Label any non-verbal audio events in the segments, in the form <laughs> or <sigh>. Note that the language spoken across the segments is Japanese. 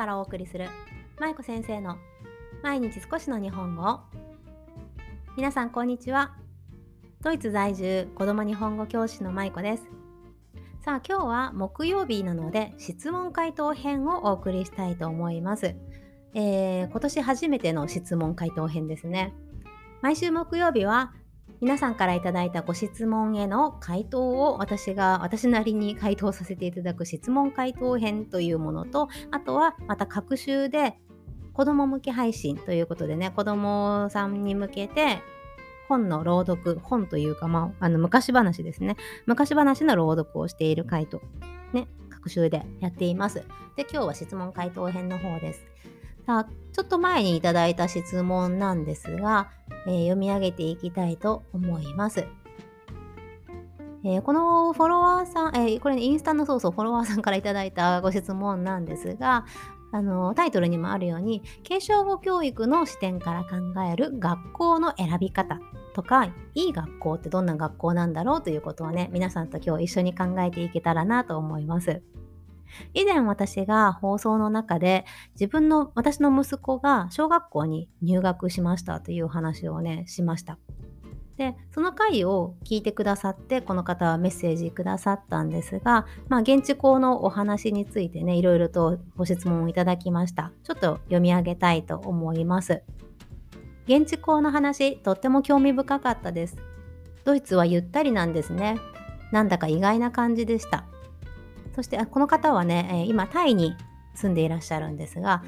からお送りする舞子先生の毎日少しの日本語。皆さんこんにちは。ドイツ在住子供日本語教師の舞子です。さあ今日は木曜日なので質問回答編をお送りしたいと思います、えー、今年初めての質問回答編ですね。毎週木曜日は皆さんからいただいたご質問への回答を私が私なりに回答させていただく質問回答編というものとあとはまた各週で子供向け配信ということでね子供さんに向けて本の朗読本というか、まあ、あの昔話ですね。昔話の朗読をしている回答ね各週でやっています。で今日は質問回答編の方です。さあちょっと前にいただいた質問なんですがえー、読み上げていきたいと思います。えー、このフォロワーさん、えー、これ、ね、インスタのそうそうフォロワーさんからいただいたご質問なんですが、あのタイトルにもあるように継承語教育の視点から考える学校の選び方とかいい学校ってどんな学校なんだろうということをね皆さんと今日一緒に考えていけたらなと思います。以前私が放送の中で自分の私の息子が小学校に入学しましたという話をねしました。でその回を聞いてくださってこの方はメッセージくださったんですが、まあ、現地校のお話についてねいろいろとご質問をいただきました。ちょっと読み上げたいと思います。現地校の話とっても興味深かったです。ドイツはゆったりなんですね。なんだか意外な感じでした。そしてこの方はね、今タイに住んでいらっしゃるんですが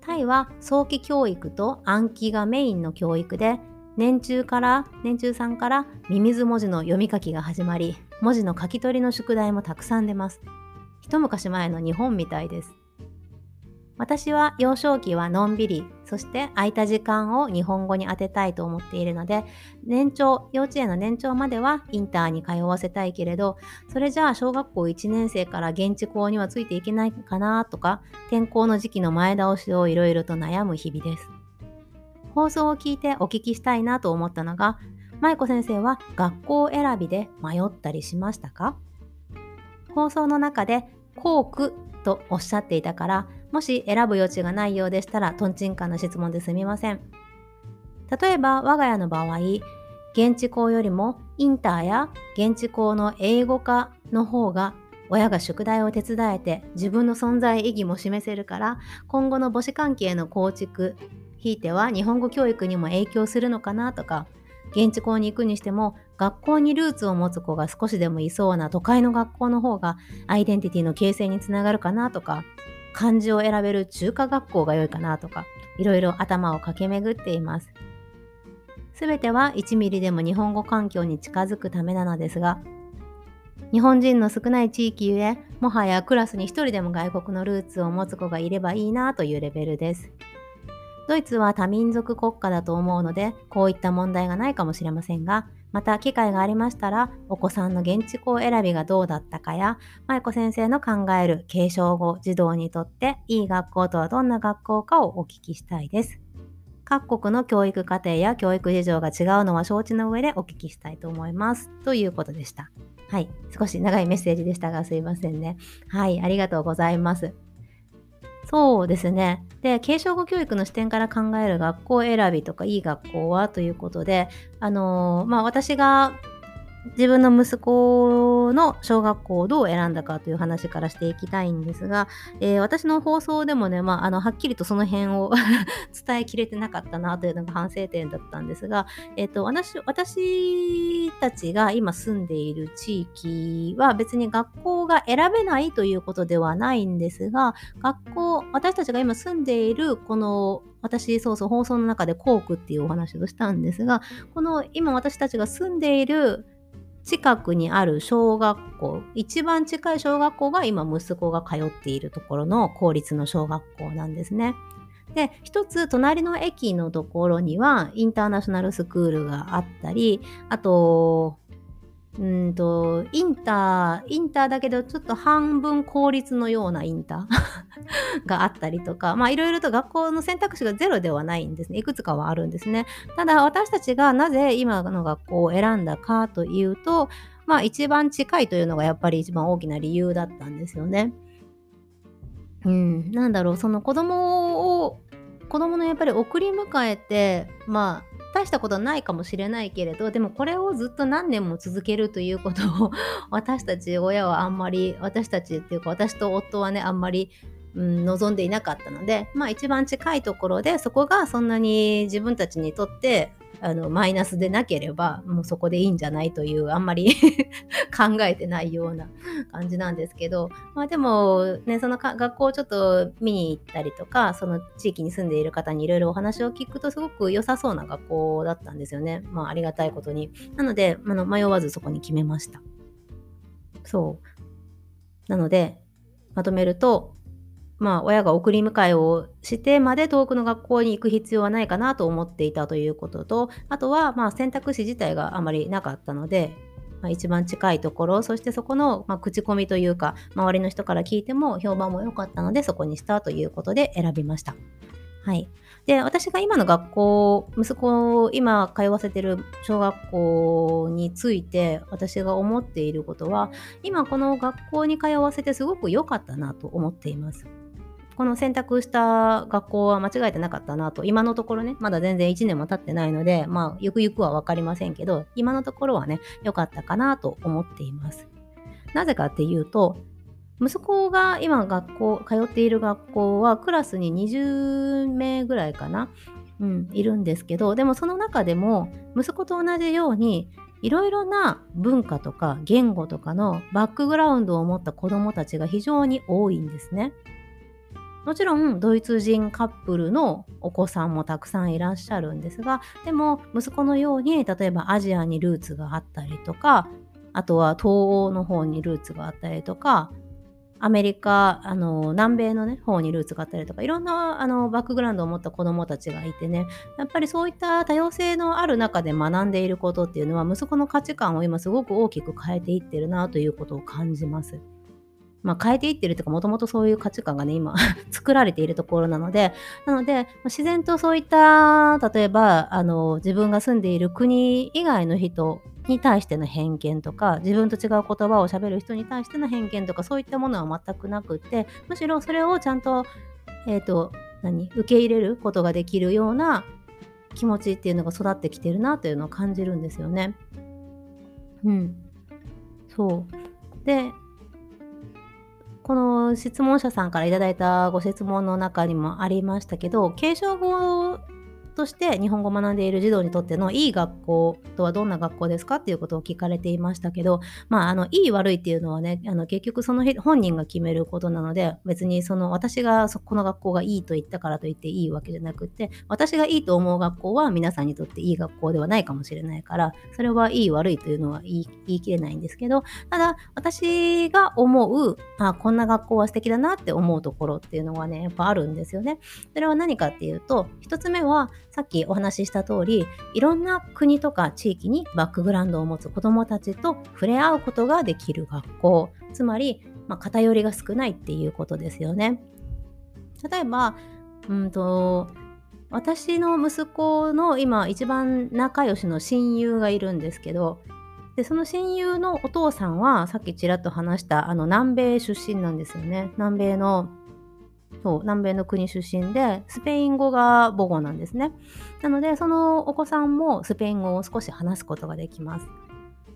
タイは早期教育と暗記がメインの教育で年中から年中さんからミミズ文字の読み書きが始まり文字の書き取りの宿題もたくさん出ます。一昔前の日本みたいです。私は幼少期はのんびり、そして空いた時間を日本語に当てたいと思っているので、年長、幼稚園の年長まではインターに通わせたいけれど、それじゃあ小学校1年生から現地校にはついていけないかなとか、転校の時期の前倒しをいろいろと悩む日々です。放送を聞いてお聞きしたいなと思ったのが、舞子先生は学校選びで迷ったりしましたか？放送の中で、校区とおっしゃっていたから、もし選ぶ余地がないようでしたら、トンチンカンな質問ですみません。例えば、我が家の場合、現地校よりもインターや現地校の英語科の方が親が宿題を手伝えて自分の存在意義も示せるから今後の母子関係の構築ひいては日本語教育にも影響するのかなとか現地校に行くにしても学校にルーツを持つ子が少しでもいそうな都会の学校の方がアイデンティティの形成につながるかなとか漢字を選べる中華学校が良いかなとか、いろいろ頭を駆け巡っています。すべては1ミリでも日本語環境に近づくためなのですが、日本人の少ない地域ゆえ、もはやクラスに1人でも外国のルーツを持つ子がいればいいなというレベルです。ドイツは多民族国家だと思うので、こういった問題がないかもしれませんが、また機会がありましたらお子さんの現地校選びがどうだったかや舞子先生の考える継承語児童にとっていい学校とはどんな学校かをお聞きしたいです。各国の教育課程や教育事情が違うのは承知の上でお聞きしたいと思います。ということでした。はい。少し長いメッセージでしたがすいませんね。はい。ありがとうございます。そうですね。で、継承語教育の視点から考える学校選びとかいい学校は？ということで、あのー、まあ私が自分の息子の小学校をどう選んだかという話からしていきたいんですが、えー、私の放送でもね、まあ、あのはっきりとその辺を <laughs> 伝えきれてなかったなというのが反省点だったんですが、えーと、私私たちが今住んでいる地域は別に学校が選べないということではないんですが学校私たちが今住んでいるこの私、そうそう、放送の中で校区っていうお話をしたんですが、この今私たちが住んでいる近くにある小学校、一番近い小学校が今息子が通っているところの公立の小学校なんですね。で、一つ隣の駅のところにはインターナショナルスクールがあったり、あと、うんと、インター、インターだけど、ちょっと半分公立のようなインター <laughs> があったりとか、まあいろいろと学校の選択肢がゼロではないんですね。いくつかはあるんですね。ただ私たちがなぜ今の学校を選んだかというと、まあ一番近いというのがやっぱり一番大きな理由だったんですよね。うん、なんだろうその子供を子供のやっぱり送り迎えてまあ大したことないかもしれないけれどでもこれをずっと何年も続けるということを <laughs> 私たち親はあんまり私たちっていうか私と夫はねあんまりうん、望んでいなかったので、まあ一番近いところでそこがそんなに自分たちにとってあのマイナスでなければもうそこでいいんじゃないというあんまり <laughs> 考えてないような感じなんですけど、まあ、でもねその学校をちょっと見に行ったりとかその地域に住んでいる方にいろいろお話を聞くとすごく良さそうな学校だったんですよね、まあ、ありがたいことに。なのであの迷わずそこに決めました。そう。なのでまとめるとまあ、親が送り迎えをしてまで遠くの学校に行く必要はないかなと思っていたということと、あとは、まあ、選択肢自体があまりなかったので、まあ、一番近いところ、そしてそこの、まあ、口コミというか、周りの人から聞いても評判も良かったので、そこにしたということで選びました。はい。で、私が今の学校、息子を今通わせてる小学校について私が思っていることは、今この学校に通わせてすごく良かったなと思っています。この選択した学校は間違えてなかったなと、今のところね、まだ全然1年も経ってないので、まあ、ゆくゆくは分かりませんけど、今のところはね、良かったかなと思っています。なぜかっていうと、息子が今学校、通っている学校はクラスに20名ぐらいかな、うん、いるんですけど、でもその中でも息子と同じようにいろいろな文化とか言語とかのバックグラウンドを持った子どもたちが非常に多いんですね。もちろんドイツ人カップルのお子さんもたくさんいらっしゃるんですがでも息子のように例えばアジアにルーツがあったりとかあとは東欧の方にルーツがあったりとかアメリカあの南米の、ね、方にルーツがあったりとかいろんなあのバックグラウンドを持った子どもたちがいてねやっぱりそういった多様性のある中で学んでいることっていうのは息子の価値観を今すごく大きく変えていってるなということを感じます。まあ、変えていってるというかもともとそういう価値観がね今 <laughs> 作られているところなのでなので自然とそういった例えばあの自分が住んでいる国以外の人に対しての偏見とか自分と違う言葉をしゃべる人に対しての偏見とかそういったものは全くなくってむしろそれをちゃんと,、えーと、何受け入れることができるような気持ちっていうのが育ってきてるなというのを感じるんですよね。うん。そう。で、この質問者さんから頂いたご質問の中にもありましたけど継承語として日本語を学んでいる児童にとってのいい学校とはどんな学校ですかっていうことを聞かれていましたけど、まあ、あのいい悪いっていうのはねあの結局その本人が決めることなので別にその私がこの学校がいいと言ったからといっていいわけじゃなくて私がいいと思う学校は皆さんにとっていい学校ではないかもしれないからそれはいい悪いというのは言い言い切れないんですけどただ私が思うあこんな学校は素敵だなって思うところっていうのはねやっぱあるんですよね。それは何かっていうと1つ目はさっきお話しした通りいろんな国とか地域にバックグラウンドを持つ子どもたちと触れ合うことができる学校つまり、まあ、偏りが少ないっていうことですよね。例えばうんと私の息子の今一番仲良しの親友がいるんですけどでその親友のお父さんはさっきちらっと話したあの南米出身なんですよね南米のそう南米の国出身でスペイン語が母語なんですね。なのでそのお子さんもスペイン語を少し話すことができます。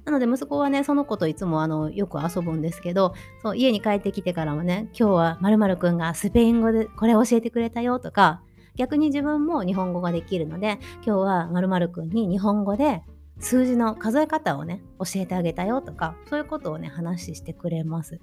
なので息子はねその子といつもあのよく遊ぶんですけどそう家に帰ってきてからもね今日はまるくんがスペイン語でこれ教えてくれたよとか逆に自分も日本語ができるので今日はまるくんに日本語で数字の数え方をね教えてあげたよとかそういうことをね話してくれます。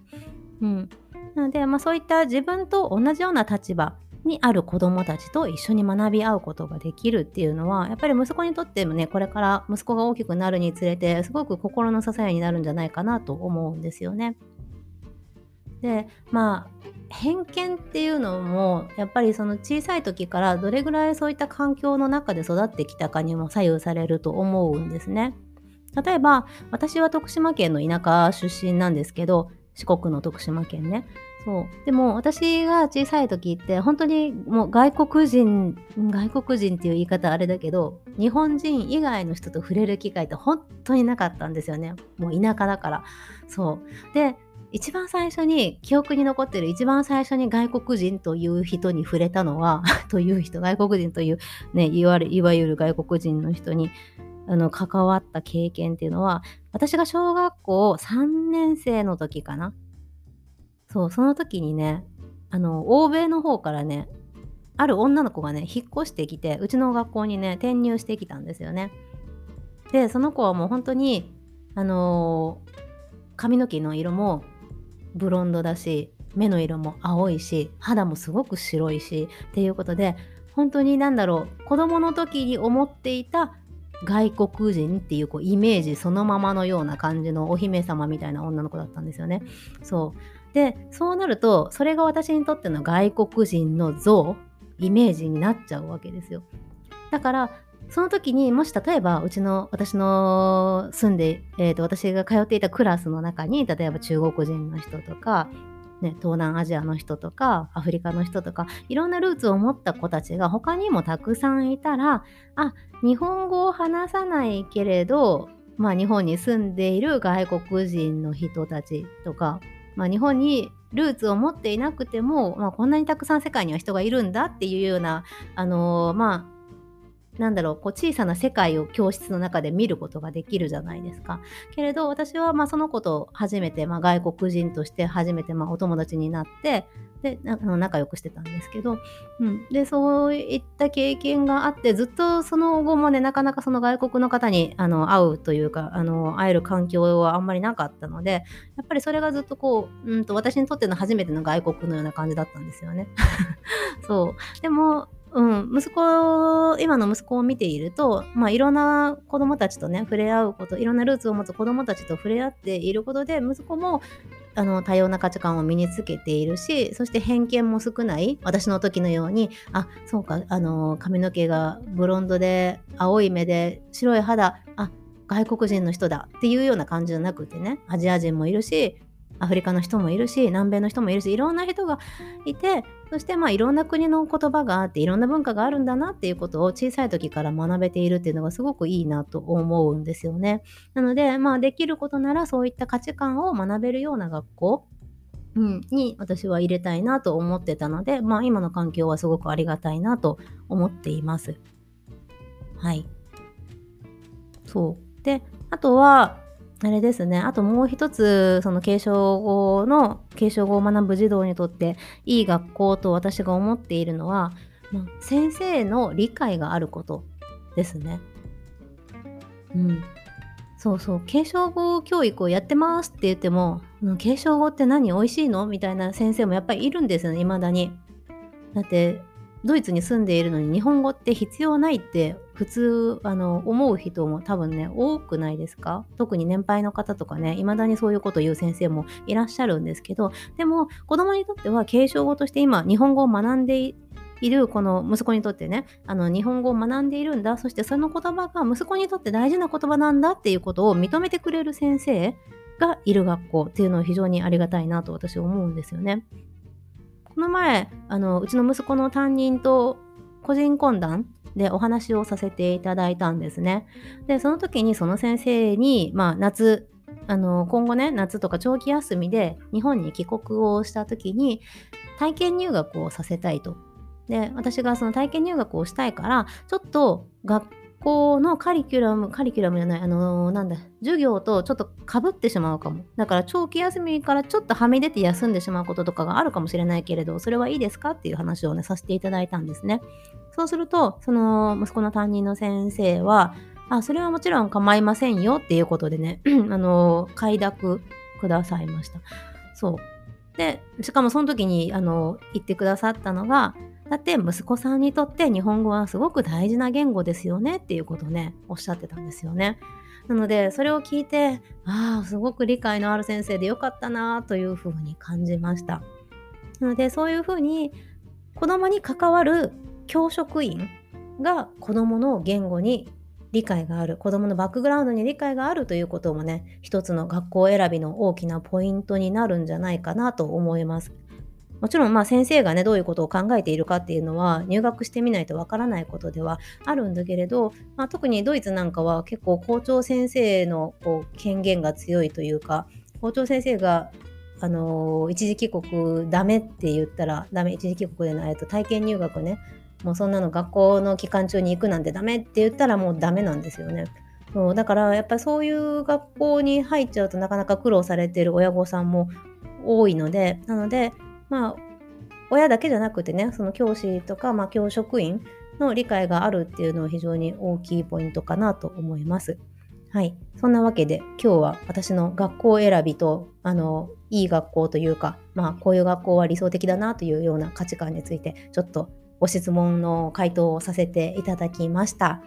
うん、なので、まあ、そういった自分と同じような立場にある子どもたちと一緒に学び合うことができるっていうのはやっぱり息子にとってもねこれから息子が大きくなるにつれてすごく心の支えになるんじゃないかなと思うんですよね。でまあ偏見っていうのもやっぱりその小さい時からどれぐらいそういった環境の中で育ってきたかにも左右されると思うんですね。例えば私は徳島県の田舎出身なんですけど四国の徳島県ね。そう。でも私が小さい時って本当にもう外国人、外国人っていう言い方あれだけど、日本人以外の人と触れる機会って本当になかったんですよね。もう田舎だから。そう。で、一番最初に記憶に残ってる一番最初に外国人という人に触れたのは <laughs> という人外国人というねいわいわゆる外国人の人にあの関わった経験っていうのは私が小学校3年生の時かな。そうその時にねあの欧米の方からねある女の子がね引っ越してきてうちの学校にね転入してきたんですよね。でその子はもう本当にあのー、髪の毛の色もブロンドだし目の色も青いし肌もすごく白いしっていうことで本当に何だろう子供の時に思っていた外国人っていうこうイメージそのままのような感じのお姫様みたいな女の子だったんですよね。そうでそうなるとそれが私にとっての外国人の像イメージになっちゃうわけですよ。だからその時にもし例えばうちの私の住んで、えーと、私が通っていたクラスの中に例えば中国人の人とか、ね、東南アジアの人とかアフリカの人とかいろんなルーツを持った子たちが他にもたくさんいたらあ日本語を話さないけれど、まあ、日本に住んでいる外国人の人たちとか、まあ、日本にルーツを持っていなくても、まあ、こんなにたくさん世界には人がいるんだっていうような、あのー、まあなんだろうこう小さな世界を教室の中で見ることができるじゃないですか。けれど私はまあその子と初めて、ま、外国人として初めてまお友達になってで仲良くしてたんですけど、うん、でそういった経験があってずっとその後もねなかなかその外国の方にあの会うというかあの会える環境はあんまりなかったのでやっぱりそれがずっとこう、うんと私にとっての初めての外国のような感じだったんですよね。<laughs> そうでもうん、息子、今の息子を見ていると、まあ、いろんな子供たちとね、触れ合うこと、いろんなルーツを持つ子供たちと触れ合っていることで、息子もあの多様な価値観を身につけているし、そして偏見も少ない、私の時のように、あ、そうか、あの、髪の毛がブロンドで、青い目で、白い肌、あ、外国人の人だっていうような感じじゃなくてね、アジア人もいるし、アフリカの人もいるし南米の人もいるしいろんな人がいてそしてまあいろんな国の言葉があっていろんな文化があるんだなっていうことを小さい時から学べているっていうのがすごくいいなと思うんですよね。なのでまあできることならそういった価値観を学べるような学校うん、に私は入れたいなと思ってたので、まあ、今の環境はすごくありがたいなと思っています。はい。そう。で、あとは、あれですね。あともう一つ、その継承語の、継承語を学ぶ児童にとっていい学校と私が思っているのは、まあ、先生の理解があることですね。うん。そうそう。継承語教育をやってますって言っても、継承語って何？美味しいの？みたいな先生もやっぱりいるんですよね、未だに。だって、ドイツに住んでいるのに日本語って必要ないって普通あの思う人も多分ね多くないですか？特に年配の方とかね未だにそういうことを言う先生もいらっしゃるんですけどでも子供にとっては継承語として今日本語を学んでいるこの息子にとってねあの日本語を学んでいるんだそしてその言葉が息子にとって大事な言葉なんだっていうことを認めてくれる先生がいる学校っていうのは非常にありがたいなと私は思うんですよね。この前あのうちの息子の担任と個人懇談でお話をさせていただいたんですね。でその時にその先生に、まあ、夏あの今後ね夏とか長期休みで日本に帰国をした時に体験入学をさせたいと。で私がその体験入学をしたいからちょっと学校のカリキュラム、カリキュラムじゃない、あのー、なんだ、授業とちょっとかぶってしまうかも。だから長期休みからちょっとはみ出て休んでしまうこととかがあるかもしれないけれど、それはいいですかっていう話をね、させていただいたんですね。そうすると、その息子の担任の先生は、あ、それはもちろん構いませんよっていうことでね、<clears throat> あのー、快諾くださいました。そう。で、しかもその時に、あのー、言ってくださったのが、だって息子さんにとって日本語はすごく大事な言語ですよねっていうことをねおっしゃってたんですよね。なのでそれを聞いてああすごく理解のある先生でよかったなというふうに感じました。なのでそういうふうに子供に関わる教職員が子供の言語に理解がある子供のバックグラウンドに理解があるということもね一つの学校選びの大きなポイントになるんじゃないかなと思います。もちろんまあ先生がねどういうことを考えているかっていうのは入学してみないとわからないことではあるんだけれど、まあ、特にドイツなんかは結構校長先生のこう権限が強いというか校長先生があの一時帰国ダメって言ったらダメ一時帰国でないと体験入学ねもうそんなの学校の期間中に行くなんてダメって言ったらもうダメなんですよね。そうだからやっぱりそういう学校に入っちゃうとなかなか苦労されてる親御さんも多いのでなのでまあ親だけじゃなくてねその教師とか、まあ、教職員の理解があるっていうのは非常に大きいポイントかなと思います。はい。そんなわけで今日は私の学校選びとあのいい学校というか、まあこういう学校は理想的だなというような価値観についてちょっとご質問の回答をさせていただきました。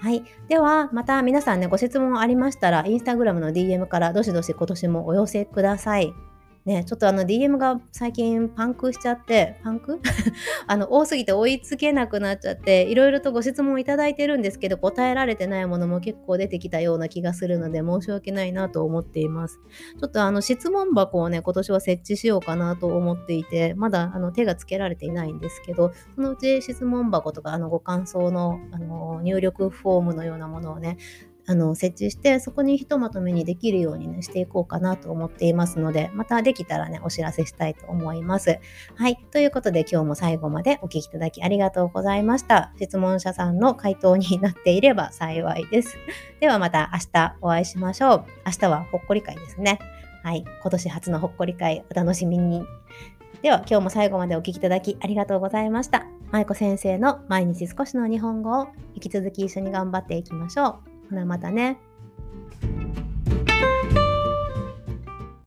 はい。では、また皆さんね、ご質問ありましたら、インスタグラムの DM からどしどし今年もお寄せください。ね、ちょっとあの DM が最近パンクしちゃって、パンク？<laughs> あの多すぎて追いつけなくなっちゃって、いろいろとご質問いただいてるんですけど、答えられてないものも結構出てきたような気がするので、申し訳ないなと思っています。ちょっとあの質問箱をね、今年は設置しようかなと思っていて、まだあの手がつけられていないんですけど、そのうち質問箱とかあのご感想のあの入力フォームのようなものをね、あの設置してそこにひとまとめにできるようにねしていこうかなと思っていますのでまたできたらねお知らせしたいと思います。はいということで今日も最後までお聴きいただきありがとうございました。質問者さんの回答になっていれば幸いです。<laughs> ではまた明日お会いしましょう。明日はほっこり会ですね。はい、今年初のほっこり会お楽しみに。では今日も最後までお聴きいただきありがとうございました。舞子先生の毎日少しの日本語を引き続き一緒に頑張っていきましょう。ほなまたね。